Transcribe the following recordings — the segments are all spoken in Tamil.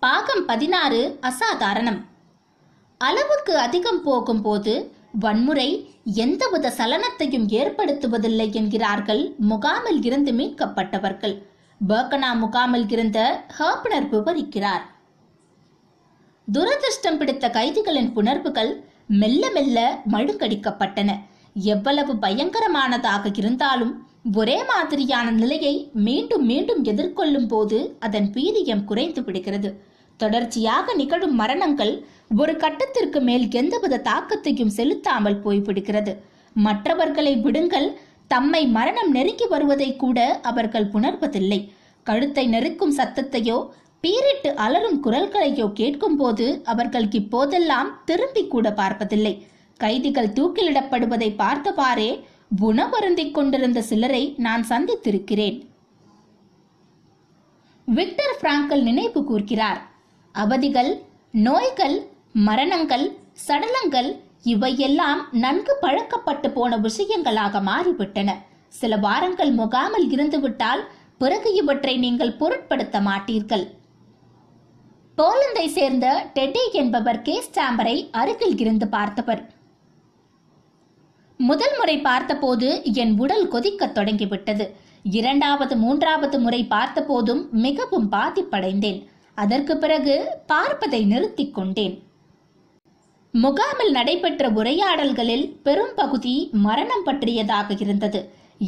பாகம் பதினாறு அசாதாரணம். அளவுக்கு அதிகம் போகும்போது வன்முறை எந்தவித சலனத்தையும் ஏற்படுத்துவதில்லை என்கிறார்கள் முகாமில் இருந்து மீட்கப்பட்டவர்கள். பர்கனா முகாமில் இருந்த ஹாப்னர் விவரிக்கிறார். துரதிருஷ்டம் பிடித்த கைதிகளின் புணர்வுகள் மெல்ல மெல்ல மழுங்கடிக்கப்பட்டன. எவ்வளவு பயங்கரமானதாக இருந்தாலும் ஒரே மாதிரியான நிலையை மீண்டும் மீண்டும் எதிர்கொள்ளும் போது அதன் வீரியம் குறைந்து விடுகிறது. தொடர்ச்சியாக நிகழும் மரணங்கள் ஒரு கட்டத்திற்கு மேல் எந்தவித தாக்கத்தையும் செலுத்தாமல் போய்விடுகிறது. மற்றவர்களை விடுங்கள் தம்மை மரணம் நெருங்கி வருவதை கூட அவர்கள் உணர்வதில்லை. கழுத்தை நெருக்கும் சத்தத்தையோ பீரிட்டு அலறும் குரல்களையோ கேட்கும்போது அவர்கள் இப்போதெல்லாம் திரும்பி கூட பார்ப்பதில்லை. கைதிகள் தூக்கிலிடப்படுவதை பார்த்தவாறே உணவருந்திக் கொண்டிருந்த சிலரை நான் சந்தித்திருக்கிறேன். விக்டர் பிராங்கல் நினைவு கூர்கிறார். அவதிகள் நோய்கள் மரணங்கள் சடலங்கள் இவையெல்லாம் நன்கு பழக்கப்பட்டு போன விஷயங்களாக மாறிவிட்டன. சில வாரங்கள் முகாமில் இருந்துவிட்டால் பிறகு இவற்றை நீங்கள் பொருட்படுத்த மாட்டீர்கள். போலந்தை சேர்ந்த டெட்டி என்பவர் கேஸ் சாம்பரை அருகில் இருந்து பார்த்தவர். முதல் முறை பார்த்தபோது என் உடல் கொதிக்கத் தொடங்கிவிட்டது. இரண்டாவது மூன்றாவது முறை பார்த்தபோதும் மிகவும் பாதிப்படைந்தேன். அதற்கு பிறகு பார்ப்பதை நிறுத்திக் கொண்டேன். முகாமில் நடைபெற்ற உரையாடல்களில் பெரும்பகுதி மரணம் பற்றியதாக இருந்தது.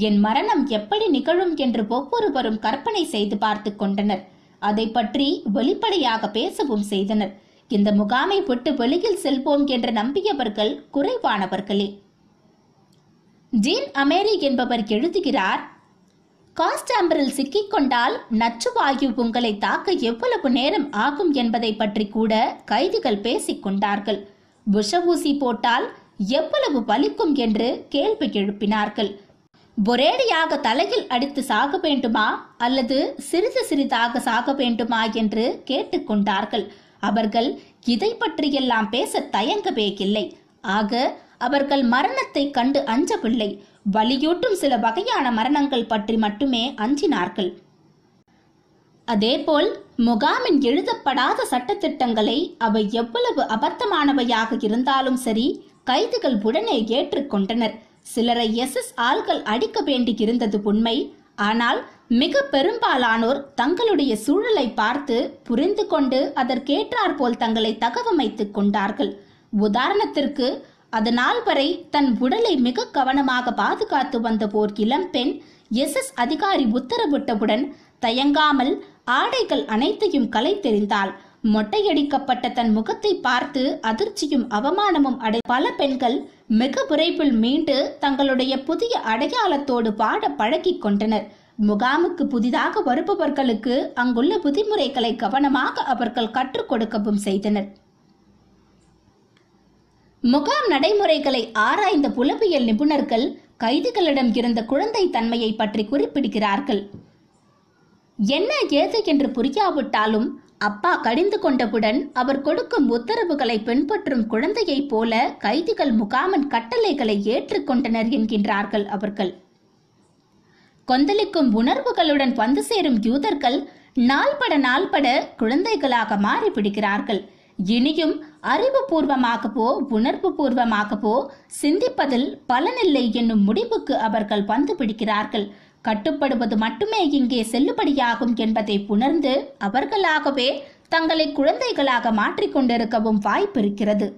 என் மரணம் எப்படி நிகழும் என்று ஒவ்வொருவரும் கற்பனை செய்து பார்த்து கொண்டனர். அதை பற்றி வெளிப்படையாக பேசவும் செய்தனர். இந்த முகாமை விட்டு வெளியில் செல்வோம் என்று நம்பியவர்கள் குறைவானவர்களே. ஜீன் அமேரி என்பவர் எழுதுகிறார் காஸ்டாம்பரில் சிக்கிக்கொண்டால் நச்சு வாயு உங்களை தாக்க எவ்வளவு நேரம் ஆகும் என்பதை பற்றி கூட கைதிகள் பேசிக் கொண்டார்கள். விஷ ஊசி போட்டால் எவ்வளவு வலிக்கும் என்று கேள்வி எழுப்பினார்கள். ஒரேடியாக தலையில் அடித்து சாக வேண்டுமா அல்லது சிறிது சிறிதாக சாக வேண்டுமா என்று கேட்டுக்கொண்டார்கள் அவர்கள் இதை பற்றியெல்லாம் பேச தயங்கவே இல்லை. ஆக அவர்கள் மரணத்தை கண்டு அஞ்சவில்லை. வலியூட்டும் சில வகையான மரணங்கள் பற்றி மட்டுமே அஞ்சினார்கள். அதேபோல் முகாமின் எழுதப்படாத சட்டத்திட்டங்களை அவை எவ்வளவு அபத்தமானவையாக இருந்தாலும் சரி கைதுகள் உடனே ஏற்றுக்கொண்டனர். சிலரை எஸ். எஸ். ஆள்கள் அடிக்க வேண்டியிருந்தது உண்மை. ஆனால் மிக பெரும்பாலானோர் தங்களுடைய சூழலை பார்த்து புரிந்து கொண்டு அதற்கேற்றாற்போல் தங்களை தகவமைத்துக் கொண்டார்கள். உதாரணத்திற்கு அதனால் வரை தன் உடலை மிக கவனமாக பாதுகாத்து வந்த ஓர் இளம்பெண் எஸ் எஸ் அதிகாரி உத்தரவிட்டவுடன் தயங்காமல் ஆடைகள் அனைத்தையும் கலை தெரிந்தாள் மொட்டையடிக்கப்பட்ட தன் முகத்தை பார்த்து அதிர்ச்சியும் அவமானமும் அடை பல பெண்கள் மிக விரைவில் மீண்டு தங்களுடைய புதிய அடையாளத்தோடு பாட பழகி கொண்டனர். முகாமுக்கு புதிதாக வருபவர்களுக்கு அங்குள்ள விதிமுறைகளை கவனமாக அவர்கள் கற்றுக் கொடுக்கவும் செய்தனர். முகாம் நடைமுறைகளை ஆராய்ந்த புலவியல் நிபுணர்கள் கைதிகளிடம் இருந்த குழந்தை தன்மையை பற்றி குறிப்பிடுகிறார்கள். என்ன ஏது என்று புரியாவிட்டாலும் அப்பா கடிந்து கொண்டவுடன் அவர் கொடுக்கும் உத்தரவுகளை பின்பற்றும் குழந்தையைப் போல கைதிகள் முகாமின் கட்டளைகளை ஏற்றுக்கொண்டனர் என்கின்றார்கள் அவர்கள். கொந்தளிக்கும் உணர்வுகளுடன் வந்து சேரும் யூதர்கள் நாள்பட நாள்பட குழந்தைகளாக மாறிவிடுகிறார்கள். இனியும் அறிவுபூர்வமாகவோ உணர்வு பூர்வமாகவோ சிந்திப்பதில் பலனில்லை என்னும் முடிவுக்கு அவர்கள் வந்து பிடிக்கிறார்கள். கட்டுப்படுவது மட்டுமே இங்கே செல்லுபடியாகும் என்பதை உணர்ந்து அவர்களாகவே தங்களை குழந்தைகளாக மாற்றிக்கொண்டிருக்கவும் வாய்ப்பிருக்கிறது.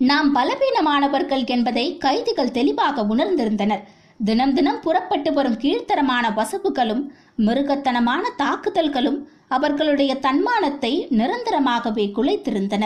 நாம் பலவீனமானவர்கள் என்பதை கைதிகள் தெளிவாக உணர்ந்திருந்தனர். தினம் தினம் புறப்பட்டு வரும் கீழ்த்தரமான வசப்புகளும் மிருகத்தனமான தாக்குதல்களும் அவர்களுடைய தன்மானத்தை நிரந்தரமாகவே குலைத்திருந்தன.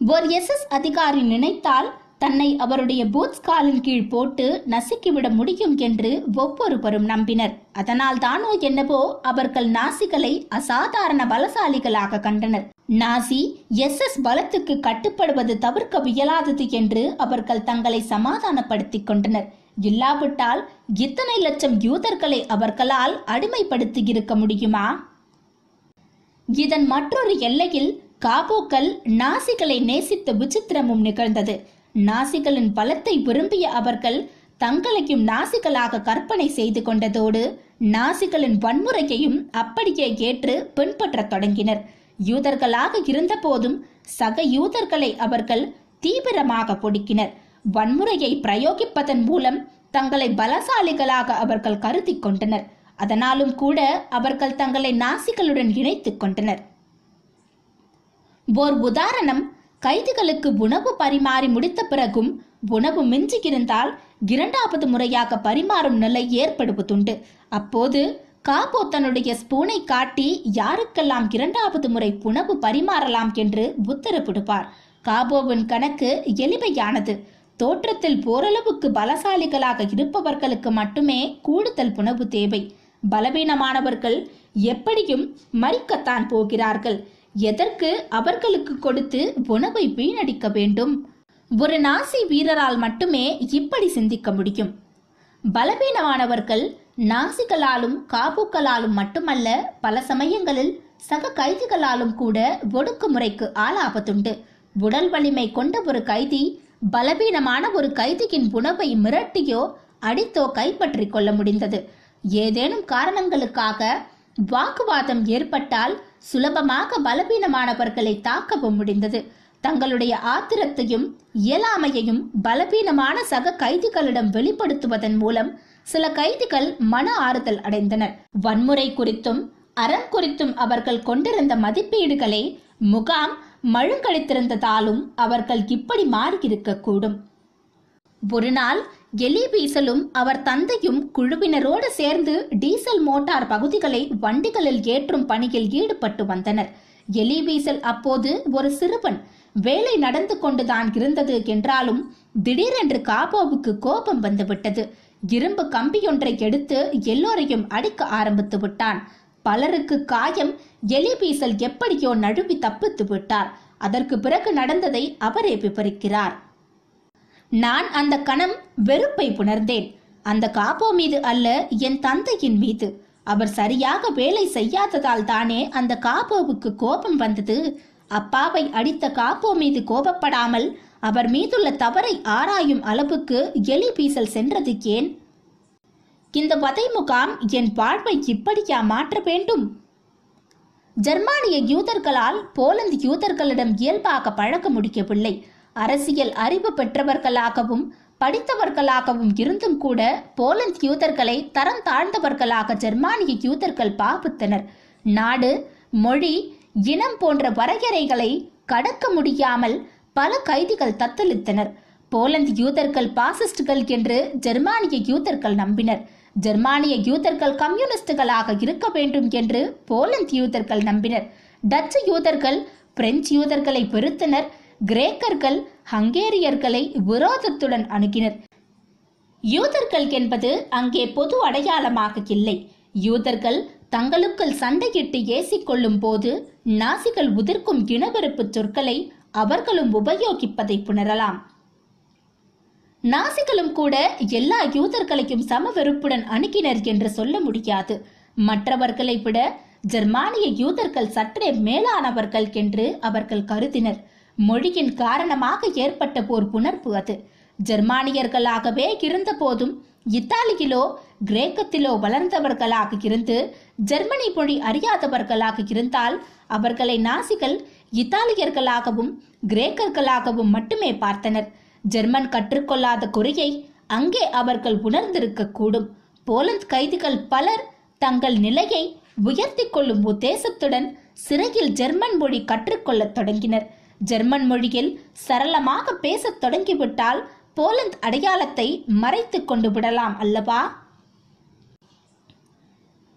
ஓர் எஸ் எஸ் அதிகாரி நினைத்தால் தன்னை அவருடைய பூத்ஸ் காலின் கீழ் போட்டு நசுக்கிவிட முடியும் என்று ஒவ்வொருவரும் நம்பினர். அதனால் தானோ என்னவோ அவர்கள் நாசிகளை அசாதாரண பலசாலிகளாக கண்டனர். நாசி எஸ் எஸ் பலத்துக்கு கட்டுப்படுவது தவிர்க்க இயலாதது என்று அவர்கள் தங்களை சமாதானப்படுத்திக் கொண்டனர். இல்லாவிட்டால் இத்தனை லட்சம் யூதர்களை அவர்களால் அடிமைப்படுத்தி இருக்க முடியுமா? இதன் மற்றொரு எல்லையில் காபோக்கள் நாசிகளை நேசித்த விசித்திரமும் நிகழ்ந்தது. நாசிகளின் பலத்தை விரும்பிய அவர்கள் தங்களையும் நாசிகளாக கற்பனை செய்து கொண்டதோடு நாசிகளின் வன்முறையையும் அப்படியே ஏற்று பின்பற்றத் தொடங்கினர். யூதர்களாக இருந்தபோதும் சக யூதர்களை அவர்கள் தீவிரமாக பொடுக்கினர். வன்முறையை பிரயோகிப்பதன் மூலம் தங்களை பலசாலிகளாக அவர்கள் கருதி கொண்டனர். அதனாலும் கூட அவர்கள் தங்களை நாசிகளுடன் இணைத்துக் கொண்டனர். ஓர் உதாரணம் கைதிகளுக்கு உணவு பரிமாறி முடித்த பிறகும் உணவு மிஞ்சியிருந்தால் இரண்டாவது முறையாக பரிமாறும் நிலை ஏற்படுவதுண்டு. அப்போது காபோ தன்னுடைய ஸ்பூனை காட்டி யாருக்கெல்லாம் இரண்டாவது முறை உணவு பரிமாறலாம் என்று உத்தரவிடுவார். காபோவின் கணக்கு எளிமையானது. தோற்றத்தில் ஓரளவுக்கு பலசாலிகளாக இருப்பவர்களுக்கு மட்டுமே கூடுதல் உணவு தேவை. பலவீனமானவர்கள் எப்படியும் மறிக்கத்தான் போகிறார்கள். எதற்கு அவர்களுக்கு கொடுத்து உணவை வீணடிக்க வேண்டும்? ஒரு நாசி வீரரால் மட்டுமே இப்படி சிந்திக்க முடியும். பலவீனமானவர்கள் நாசிகளாலும் காபூக்களாலும் மட்டுமல்ல பல சமயங்களில் சக கைதிகளாலும் கூட ஒடுக்குமுறைக்கு ஆளாபத்துண்டு உடல் வலிமை கொண்ட ஒரு கைதி பலவீனமான ஒரு கைதியின் உணவை மிரட்டியோ அடித்தோ கைப்பற்றிக் கொள்ள முடிந்தது. ஏதேனும் காரணங்களுக்காக வாக்குவாதம் ஏற்பட்டால் சுலபமாக பலவீனமானவர்களை தாக்கவும் முடிந்தது. தங்களுடைய ஆத்திரத்தையும் இயலாமையையும் பலவீனமான சக கைதிகளிடம் வெளிப்படுத்துவதன் மூலம் சில கைதிகள் மன ஆறுதல் அடைந்தனர். வன்முறை குறித்தும் அறம் குறித்தும் அவர்கள் கொண்டிருந்த மதிப்பீடுகளை முகாம் மழுங்கடித்திருந்ததாலும் அவர்கள் இப்படி மாறியிருக்கக்கூடும். ஒரு நாள் எலி பீசலும் அவர் தந்தையும் குழுவினரோடு சேர்ந்து டீசல் மோட்டார் பகுதிகளை வண்டிகளில் ஏற்றும் பணியில் ஈடுபட்டு வந்தனர். எலி பீசல் அப்போது ஒரு சிறுவன் வேலை நடந்து கொண்டுதான் இருந்தது என்றாலும் திடீரென்று காபோவுக்கு கோபம் வந்துவிட்டது. இரும்பு கம்பியொன்றை எடுத்து எல்லோரையும் அடிக்க ஆரம்பித்து விட்டான். பலருக்கு காயம் எலி பீசல் எப்படியோ நழுவி தப்பித்து விட்டார். அதற்கு பிறகு நடந்ததை அவரே விவரிக்கிறார் நான் அந்த கணம் வெறுப்பை புணர்ந்தேன். அந்த காப்போ மீது அல்ல என் தந்தையின் மீது. அவர் சரியாக வேலை செய்யாததால் தானே அந்த காப்போவுக்கு கோபம் வந்தது. அப்பாவை அடித்த காப்போ மீது கோபப்படாமல் அவர் மீதுள்ள தவறை ஆராயும் அளவுக்கு எலி பீசல் சென்றது ஏன்? இந்த வதை முகாம் என் வாழ்வை இப்படியா மாற்ற வேண்டும்? ஜெர்மானிய யூதர்களால் போலந்து யூதர்களிடம் இயல்பாக பழக்க முடியவில்லை அரசியல் அறிவு பெற்றவர்களாகவும் படித்தவர்களாகவும் இருந்தும் கூட போலந்து யூதர்களை தரம் தாழ்ந்தவர்களாக ஜெர்மானிய யூதர்கள் பாவித்தனர். நாடு மொழி இனம் போன்ற வரையறைகளை கடக்க முடியாமல் பல கைதிகள் தத்தளித்தனர். போலந்து யூதர்கள் பாசிஸ்டுகள் என்று ஜெர்மானிய யூதர்கள் நம்பினர். ஜெர்மானிய யூதர்கள் கம்யூனிஸ்டுகளாக இருக்க வேண்டும் என்று போலந்து யூதர்கள் நம்பினர். டச்சு யூதர்கள் பிரெஞ்சு யூதர்களை வெறுத்தனர் கிரேக்கர்கள் ஹங்கேரியர்களை விரோதத்துடன் அணுகினர். யூதர்கள் என்பது அங்கே பொது அடையாளமாக இல்லை. யூதர்கள் தங்களுக்குள் சண்டையிட்டு ஏசிக்கொள்ளும் போது நாசிகள் உதிர்க்கும் இனவெறுப்பு சொற்களை அவர்களும் உபயோகிப்பதை புணரலாம். நாசிகளும் கூட எல்லா யூதர்களையும் சம வெறுப்புடன் அணுகினர் என்று சொல்ல முடியாது. மற்றவர்களை விட ஜெர்மானிய யூதர்கள் சற்றே மேலானவர்கள் என்று அவர்கள் கருதினர். மொழியின் காரணமாக ஏற்பட்ட போர் புணர்வு அது. ஜெர்மானியர்களாகவே இருந்த போதும் இத்தாலியிலோ கிரேக்கத்திலோ வளர்ந்தவர்களாக இருந்து ஜெர்மனி மொழி அறியாதவர்களாக இருந்தால் அவர்களை நாசிகள் இத்தாலியர்களாகவும் கிரேக்கர்களாகவும் மட்டுமே பார்த்தனர். ஜெர்மன் கற்றுக்கொள்ளாத குறையை அங்கே அவர்கள் உணர்ந்திருக்க கூடும் போலந்து கைதிகள் பலர் தங்கள் நிலையை உயர்த்தி கொள்ளும் உத்தேசத்துடன் சிறையில் ஜெர்மன் மொழி கற்றுக்கொள்ளத் தொடங்கினர். ஜெர்மன் மொழியில் சரளமாக பேசத் தொடங்கிவிட்டால் போலந்து அடையாளத்தை மறைத்து கொண்டு விடலாம் அல்லவா?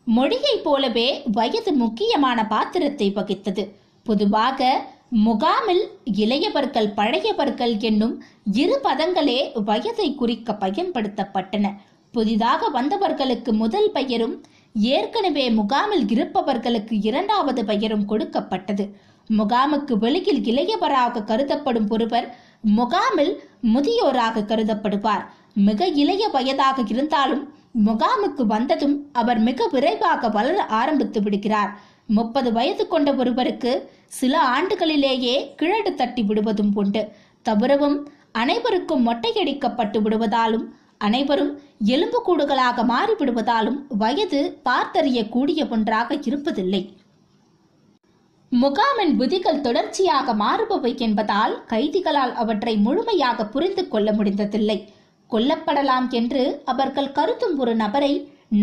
மொழியைப் போலவே வயது முக்கியமான பாத்திரத்தை வகித்தது. பொதுவாக முகாமில் இளையவர்கள் பழையவர்கள் என்னும் இரு பதங்களே வயதை குறிக்க பயன்படுத்தப்பட்டன. புதிதாக வந்தவர்களுக்கு முதல் பெயரும் ஏற்கனவே முகாமில் இருப்பவர்களுக்கு இரண்டாவது பெயரும் கொடுக்கப்பட்டது. முகாமுக்கு வெளியில் இளையவராக கருதப்படும் ஒருவர் முகாமில் முதியோராக கருதப்படுவார். மிக இளைய வயதாக இருந்தாலும் முகாமுக்கு வந்ததும் அவர் மிக விரைவாக வளர ஆரம்பித்து விடுகிறார். முப்பது வயது கொண்ட ஒருவருக்கு சில ஆண்டுகளிலேயே கிழடு தட்டி விடுவதும் உண்டு. தவிரவும் அனைவருக்கும் மொட்டையடிக்கப்பட்டு விடுவதாலும் அனைவரும் எலும்புக்கூடுகளாக மாறிவிடுவதாலும் வயது பார்த்தறியக்கூடிய ஒன்றாக இருப்பதில்லை. முகாமின் விதிகள் தொடர்ச்சியாக மாறுபவை என்பதால் கைதிகளால் அவற்றை முழுமையாக புரிந்து கொள்ள முடிந்ததில்லை. கொல்லப்படலாம் என்று அவர்கள் கருத்தும் ஒரு நபரை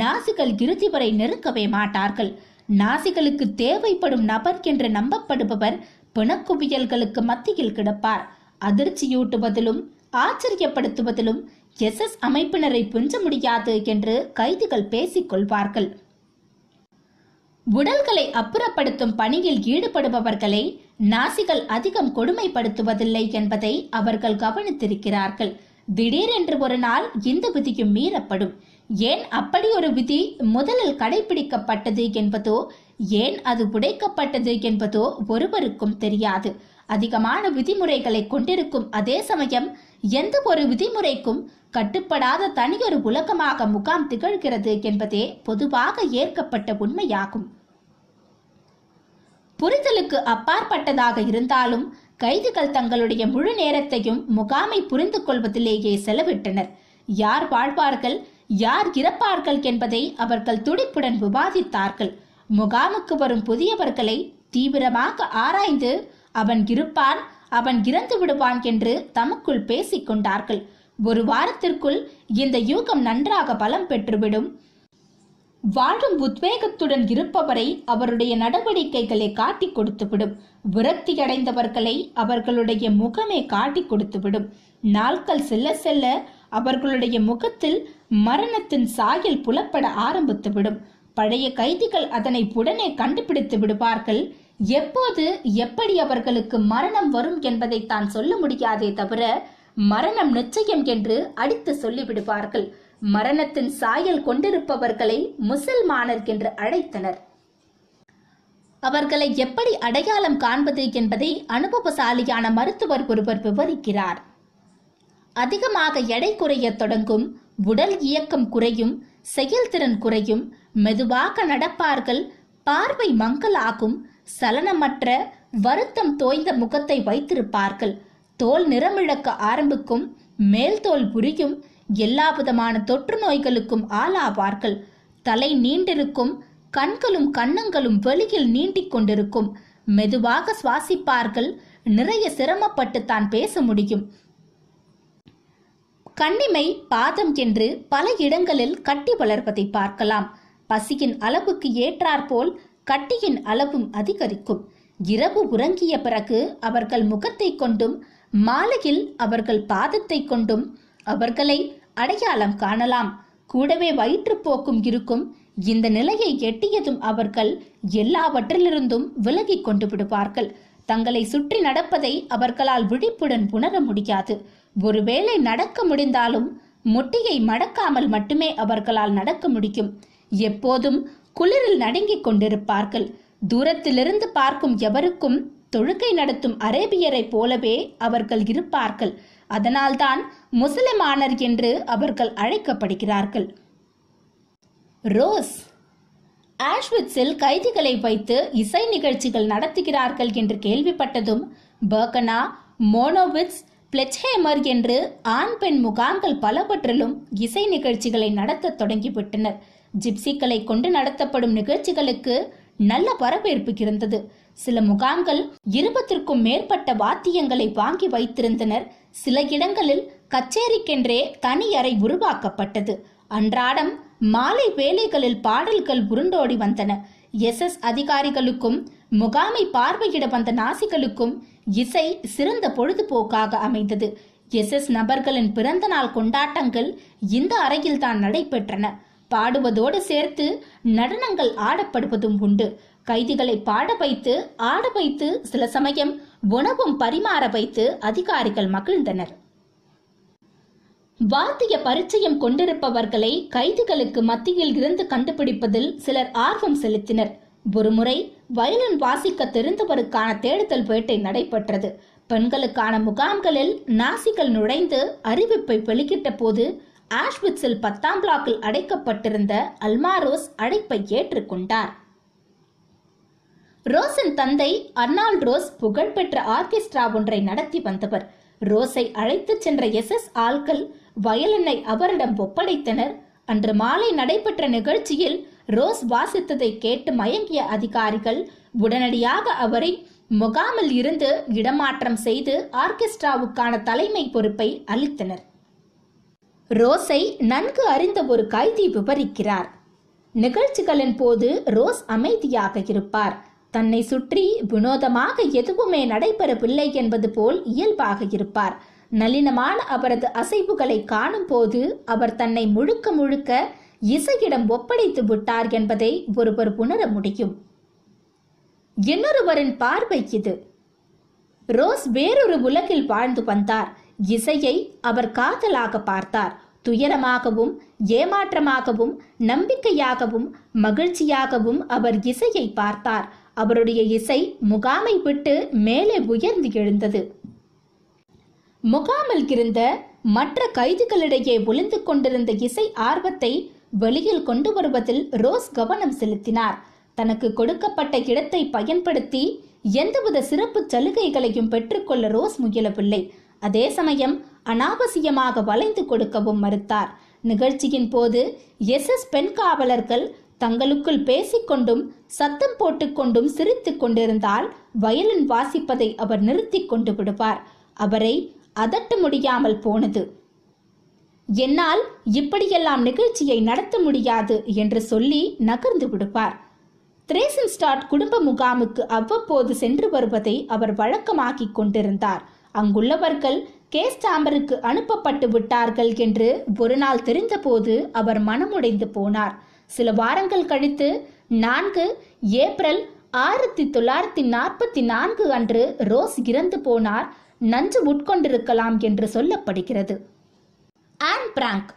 நாசிகள் இறுதி வரை நெருக்கவே மாட்டார்கள். நாசிகளுக்கு தேவைப்படும் நபர் என்று நம்பப்படுபவர் பிணக்குவியல்களுக்கு மத்தியில் கிடப்பார். அதிர்ச்சியூட்டுவதிலும் ஆச்சரியப்படுத்துவதிலும் எஸ் எஸ் அமைப்பினரை புஞ்ச முடியாது என்று கைதிகள் பேசிக்கொள்வார்கள் உடல்களை அப்புறப்படுத்தும் பணியில் ஈடுபடுபவர்களை நாசிகள் அதிகம் கொடுமைப்படுத்துவதில்லை என்பதை அவர்கள் கவனித்திருக்கிறார்கள். திடீரென்று ஒரு நாள் இந்த விதியும் மீறப்படும். ஏன் அப்படி ஒரு விதி முதலில் கடைபிடிக்கப்பட்டது என்பதோ ஏன் அது உடைக்கப்பட்டது என்பதோ ஒருவருக்கும் தெரியாது. அதிகமான விதிமுறைகளை கொண்டிருக்கும் அதே சமயம் எந்த ஒரு விதிமுறைக்கும் கட்டுப்படாத தனியொரு உலகமாக முகாம் திகழ்கிறது என்பதே பொதுவாக ஏற்கப்பட்ட உண்மையாகும். புரிதலுக்கு அப்பாற்பட்டதாக இருந்தாலும் கைதிகள் தங்களுடைய முழு நேரத்தையும் முகாமை புரிந்து கொள்வதிலேயே செலவிட்டனர். யார் வாழ்வார்கள்? யார் இறப்பார்கள் என்பதை அவர்கள் துடிப்புடன் விவாதித்தார்கள் முகாமுக்கு வரும் புதியவர்களை தீவிரமாக ஆராய்ந்து அவன் இருப்பான் அவன் இறந்து விடுவான் என்று தமக்குள் பேசிக்கொண்டார்கள் ஒரு வாரத்திற்குள் இந்த யூகம் நன்றாக பலம் பெற்றுவிடும். வாழும் உத்வேகத்துடன் இருப்பவரை அவருடைய நடவடிக்கைகளை காட்டிக் கொடுத்துவிடும். விரக்தியடைந்தவர்களை அவர்களுடைய முகமே காட்டிக் கொடுத்துவிடும். நாட்கள் செல்ல செல்ல அவர்களுடைய முகத்தில் மரணத்தின் சாயல் புலப்பட ஆரம்பித்துவிடும் பழைய கைதிகள் அதனை உடனே கண்டுபிடித்து விடுவார்கள். எப்போது எப்படி அவர்களுக்கு மரணம் வரும் என்பதை தான் சொல்ல முடியாதே தவிர மரணம் நிச்சயம் என்று அடித்து சொல்லிவிடுவார்கள். மரணத்தின் சாயல் கொண்டிருப்பவர்களை முசல்மானர் என்று அழைத்தனர். அவர்களை எப்படி அடையாளம் காண்பது என்பதை அனுபவசாலியான மருத்துவர் ஒருவர் விவரிக்கிறார். அதிகமாக எடை குறையத் தொடங்கும் உடல் இயக்கம் குறையும் செயல்திறன் குறையும் மெதுவாக நடப்பார்கள் பார்வை மங்கலாகும் சலனமற்ற வருத்தம் தோய்ந்த முகத்தை வைத்திருப்பார்கள். தோல் நிறமிழக்க ஆரம்பிக்கும் மேல் தோல் புரியும் எல்லா விதமான தொற்று நோய்களுக்கும் ஆளாவார்கள். தலை நீண்டிருக்கும் கண்களும் கன்னங்களும் வெளியில் நீண்டிக் கொண்டிருக்கும். மெதுவாக சுவாசிப்பார்கள் நிறைய சிரமப்பட்டு தான் பேச முடியும். கண்ணிமை பாதம் என்று பல இடங்களில் கட்டி வளர்வதை பார்க்கலாம். பசியின் அளவுக்கு ஏற்றாற்போல் கட்டியின் அளவும் அதிகரிக்கும். இரவு உறங்கிய பிறகு அவர்கள் முகத்தை கொண்டும் மாலையில் அவர்கள் பாதத்தை கொண்டும் அவர்களை அடையாளம் காணலாம். கூடவே வயிற்றுப்போக்கும் இருக்கும். இந்த நிலையை எட்டியதும் அவர்கள் எல்லாவற்றிலிருந்தும் விலகி கொண்டு விடுவார்கள். தங்களை சுற்றி நடப்பதை அவர்களால் விழிப்புடன் உணர முடியாது. ஒருவேளை நடக்க முடிந்தாலும் முட்டியை மடக்காமல் மட்டுமே அவர்களால் நடக்க முடியும். எப்போதும் குளிரில் நடுங்கிக் கொண்டிருப்பார்கள். தூரத்திலிருந்து பார்க்கும் எவருக்கும் தொழுகை நடத்தும் அரேபியரைப் போலவே அவர்கள் இருப்பார்கள். அதனால்தான் முசலிமானர் என்று அவர்கள் அழைக்கப்படுகிறார்கள். ரோஸ். ஆஷ்விட்ஸில் கைதிகளை வைத்து இசை நிகழ்ச்சிகள் நடத்துகிறார்கள் என்று கேள்விப்பட்டதும் பர்கனா மோனோவிட்ஸ் பிளெச்ஹேமர் என்று ஆண் பெண் முகாம்கள் பலவற்றிலும் இசை நிகழ்ச்சிகளை நடத்த தொடங்கிவிட்டனர். ஜிப்சிக்களை கொண்டு நடத்தப்படும் நிகழ்ச்சிகளுக்கு நல்ல வரவேற்பு இருந்தது சில முகாம்கள் இருபத்திற்கும் மேற்பட்ட வாத்தியங்களை வாங்கி வைத்திருந்தனர். சில இடங்களில் கச்சேரிக்கென்றே தனி அறை உருவாக்கப்பட்டது. அன்றாடம் மாலை வேலைகளில் பாடல்கள் உருண்டோடி வந்தன. எஸ் எஸ் அதிகாரிகளுக்கும் முகாமை பார்வையிட வந்த நாசிகளுக்கும் இசை சிறந்த பொழுதுபோக்காக அமைந்தது. எஸ் எஸ் நபர்களின் பிறந்த நாள் கொண்டாட்டங்கள் இந்த அறையில்தான் நடைபெற்றன. பாடுவதோடு சேர்த்து நடனங்கள் ஆடப்படுவதும் உண்டு. கைதிகளை பாட வைத்து ஆட வைத்து சில சமயம் உணவும் பரிமாற வைத்து அதிகாரிகள் மகிழ்ந்தனர். வாத்திய பரிச்சயம் கொண்டிருப்பவர்களை கைதிகளுக்கு மத்தியில் இருந்து கண்டுபிடிப்பதில் சிலர் ஆர்வம் செலுத்தினர். ஒருமுறை வயலின் வாசிக்க தெரிந்தவருக்கான தேடுதல் வேட்டை நடைபெற்றது. பெண்களுக்கான முகாம்களில் நாசிகள் நுழைந்து அறிவிப்பை வெளியிட்ட போது ஆஷ்விட்ஸில் பத்தாம் பிளாக்கில் அடைக்கப்பட்டிருந்த அல்மாரோஸ் அழைப்பை ஏற்றுக்கொண்டார். ரோஸின் தந்தை அர்னால்ட் ரோஸ் புகழ்பெற்ற ஆர்கெஸ்ட்ரா ஒன்றை நடத்தி வந்தவர். ரோஸை அழைத்துச் சென்ற எஸ் எஸ் ஆள்கள் வயலினை அவரிடம் ஒப்படைத்தனர். அன்று மாலை நடைபெற்ற நிகழ்ச்சியில் ரோஸ் வாசித்ததை கேட்டு மயங்கிய அதிகாரிகள் உடனடியாக அவரை முகாமில் இருந்து இடமாற்றம் செய்து ஆர்கெஸ்ட்ராவுக்கான தலைமை பொறுப்பை அளித்தனர். ரோஸை நன்கு அறிந்த ஒரு கைதி விவரிக்கிறார். நிகழ்ச்சிகளின் போது ரோஸ் அமைதியாக இருப்பார். தன்னை சுற்றி வினோதமாக எதுவுமே நடைபெறவில்லை என்பது போல் இயல்பாக இருப்பார். நளினமான அவரது அசைவுகளை காணும் போது அவர் தன்னை முழுக்க முழுக்க இசையிடம் ஒப்படைத்து விட்டார் என்பதை ஒருவர் உணர முடியும். இன்னொருவரின் பார்வை இது. ரோஸ் வேறொரு உலகில் வாழ்ந்து வந்தார். இசையை அவர் காதலாக பார்த்தார். துயரமாகவும் ஏமாற்றமாகவும் நம்பிக்கையாகவும் மகிழ்ச்சியாகவும் அவர் இசையை பார்த்தார். அவருடைய இசை முகாமை விட்டு மேலே உயர்ந்து எழுந்தது. முகாமில் இருந்த மற்ற கைதிகளிடையே ஒளிந்து கொண்டிருந்த இசை ஆர்வத்தை வெளியில் கொண்டு வருவதில் ரோஸ் கவனம் செலுத்தினார். தனக்கு கொடுக்கப்பட்ட இடத்தை பயன்படுத்தி எந்தவித சிறப்பு சலுகைகளையும் பெற்றுக்கொள்ள ரோஸ் முயலவில்லை. அதே சமயம் அனாவசியமாக வளைந்து கொடுக்கவும் மறுத்தார். நிகழ்ச்சியின் போது எஸ். எஸ். பெண் காவலர்கள் தங்களுக்குள் பேசிக்கொண்டும் சத்தம் போட்டுக்கொண்டும் சிரித்துக் கொண்டிருந்தால் வயலின் வாசிப்பதை அவர் நிறுத்தி கொண்டு விடுவார். அவரை அதட்ட முடியாமல் போனது. என்னால் இப்படியெல்லாம் நிகழ்ச்சியை நடத்த முடியாது என்று சொல்லி நகர்ந்து விடுவார். த்ரேசன்ஸ்டாட் குடும்ப முகாமுக்கு அவ்வப்போது சென்று வருவதை அவர் வழக்கமாக்கிக் கொண்டிருந்தார். அங்குள்ளவர்கள் கேஸ் சாம்பருக்கு அனுப்பப்பட்டு விட்டார்கள் என்று ஒரு நாள் தெரிந்தபோது அவர் மனமுடைந்து போனார். சில வாரங்கள் கழித்து நான்கு ஏப்ரல் ஆயிரத்தி தொள்ளாயிரத்தி நாற்பத்தி நான்கு அன்று ரோஸ் இறந்து போனார். நஞ்சு உட்கொண்டிருக்கலாம் என்று சொல்லப்படுகிறது. Anne Frank.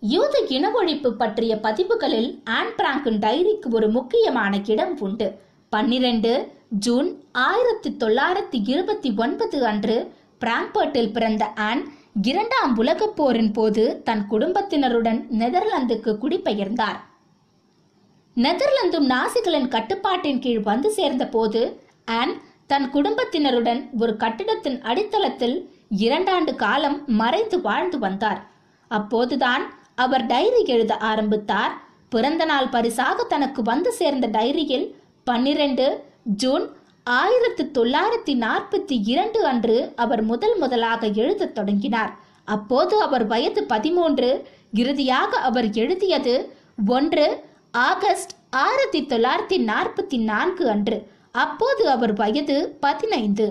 யூத இன ஒழிப்பு பற்றிய பதிவுகளில் ஆன் பிராங்கின் டைரிக்கு ஒரு முக்கியமான இடம் உண்டு. பன்னிரண்டு ஜூன் ஆயிரத்தி தொள்ளாயிரத்தி இருபத்தி ஒன்பது அன்று பிராங்க்பர்ட்டில் பிறந்த ஆன் இரண்டாம் உலகப் போரின் போது தன் குடும்பத்தினருடன் நெதர்லாந்துக்கு குடிபெயர்ந்தார். நெதர்லாந்தும் நாசிகளின் கட்டுப்பாட்டின் கீழ் வந்து சேர்ந்த போது ஆன் தன் குடும்பத்தினருடன் ஒரு கட்டிடத்தின் அடித்தளத்தில் இரண்டாண்டு காலம் மறைந்து வாழ்ந்து வந்தார். அப்போதுதான் அவர் டைரி எழுத ஆரம்பித்தார். பிறந்த நாள் பரிசாக தனக்கு வந்து சேர்ந்த டைரியில் பன்னிரண்டு ஜூன் ஆயிரத்து தொள்ளாயிரத்தி நாற்பத்தி இரண்டு அன்று அவர் முதல் முதலாக எழுதத் தொடங்கினார். அப்போது அவர் வயது பதிமூன்று. இறுதியாக அவர் எழுதியது ஒன்று ஆகஸ்ட் ஆயிரத்தி தொள்ளாயிரத்தி நாற்பத்தி நான்கு அன்று. அப்போது அவர் வயது பதினைந்து.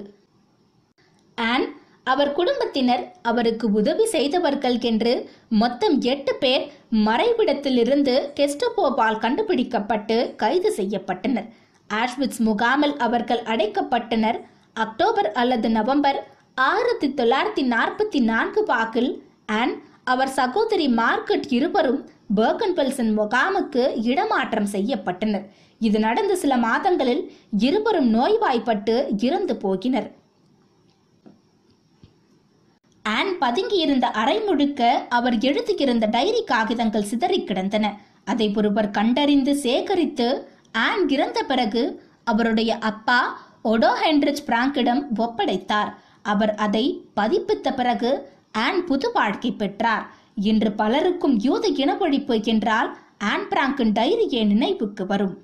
ஆன் அவர் குடும்பத்தினர் அவருக்கு உதவி செய்தவர்கள் என்று மொத்தம் எட்டு பேர் மறைவிடத்திலிருந்து கெஸ்டபோவால் கண்டுபிடிக்கப்பட்டு கைது செய்யப்பட்டனர். ஆஷ்விட்ஸ் முகாமில் அவர்கள் அடைக்கப்பட்டனர். அக்டோபர் அல்லது நவம்பர் ஆயிரத்தி தொள்ளாயிரத்தி நாற்பத்தி நான்கு வாக்கில் ஆன் அவர் சகோதரி மார்க்கெட் இருவரும் பர்கன்பெல்சன் முகாமுக்கு இடமாற்றம் செய்யப்பட்டனர். இது நடந்த சில மாதங்களில் இருவரும் நோய்வாய்ப்பட்டு இறந்து போகினர். ஆன் பதுங்கியிருந்த அறை முழுக்க அவர் எழுதியிருந்த டைரி காகிதங்கள் சிதறி கிடந்தன. அதை ஒருவர் கண்டறிந்து சேகரித்து ஆன் இறந்த பிறகு அவருடைய அப்பா ஒடோ ஹென்ரிச் பிராங்கிடம் ஒப்படைத்தார். அவர் அதை பதிப்பித்த பிறகு ஆன் புது வாழ்க்கை பெற்றார். இன்று பலருக்கும் யூத இனவழிப்பு என்றால் ஆன் பிராங்கின் டைரியே நினைவுக்கு வரும்.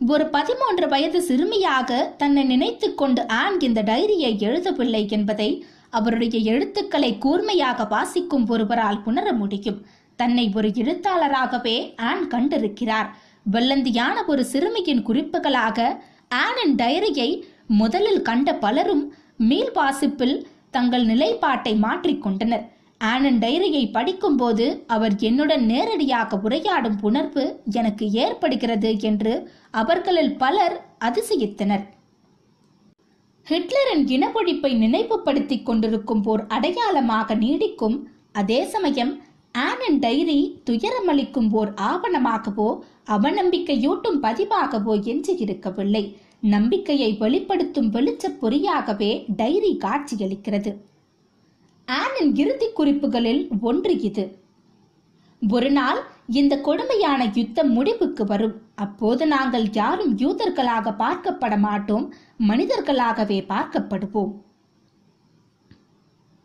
ஒரு பதிமூன்று வயது சிறுமியாக தன்னை நினைத்துக்கொண்டு ஆன் இந்த டைரியை எழுதவில்லை என்பதை அவருடைய எழுத்துக்களை கூர்மையாக வாசிக்கும் ஒருவரால் உணர முடியும். தன்னை ஒரு எழுத்தாளராகவே ஆன் கண்டிருக்கிறார். வெள்ளந்தியான ஒரு சிறுமியின் குறிப்புகளாக ஆனின் டைரியை முதலில் கண்ட பலரும் மீள் வாசிப்பில் தங்கள் நிலைப்பாட்டை மாற்றிக்கொண்டனர் ஆனன் டைரியை படிக்கும்போது அவர் என்னுடன் நேரடியாக உரையாடும் உணர்வு எனக்கு ஏற்படுகிறது என்று அவர்களில் பலர் அதிசயித்தனர். ஹிட்லரின் இனப்பொழிப்பை நினைவுபடுத்திக் கொண்டிருக்கும் போர் அடையாளமாக நீடிக்கும் அதே சமயம் ஆனன் டைரி துயரமளிக்கும் ஓர் ஆவணமாகவோ அவநம்பிக்கையூட்டும் பதிவாகவோ என்று இருக்கவில்லை நம்பிக்கையை வெளிப்படுத்தும் வெளிச்சப் பொறியாகவே டைரி காட்சியளிக்கிறது. ஆனின் இறுதி குறிப்புகளில் ஒன்று இது. ஒரு நாள் இந்த கொடுமையான யுத்தம் முடிவுக்கு வரும். அப்போது நாங்கள் யாரும் யூதர்களாக பார்க்கப்பட மாட்டோம் மனிதர்களாகவே பார்க்கப்படுவோம்.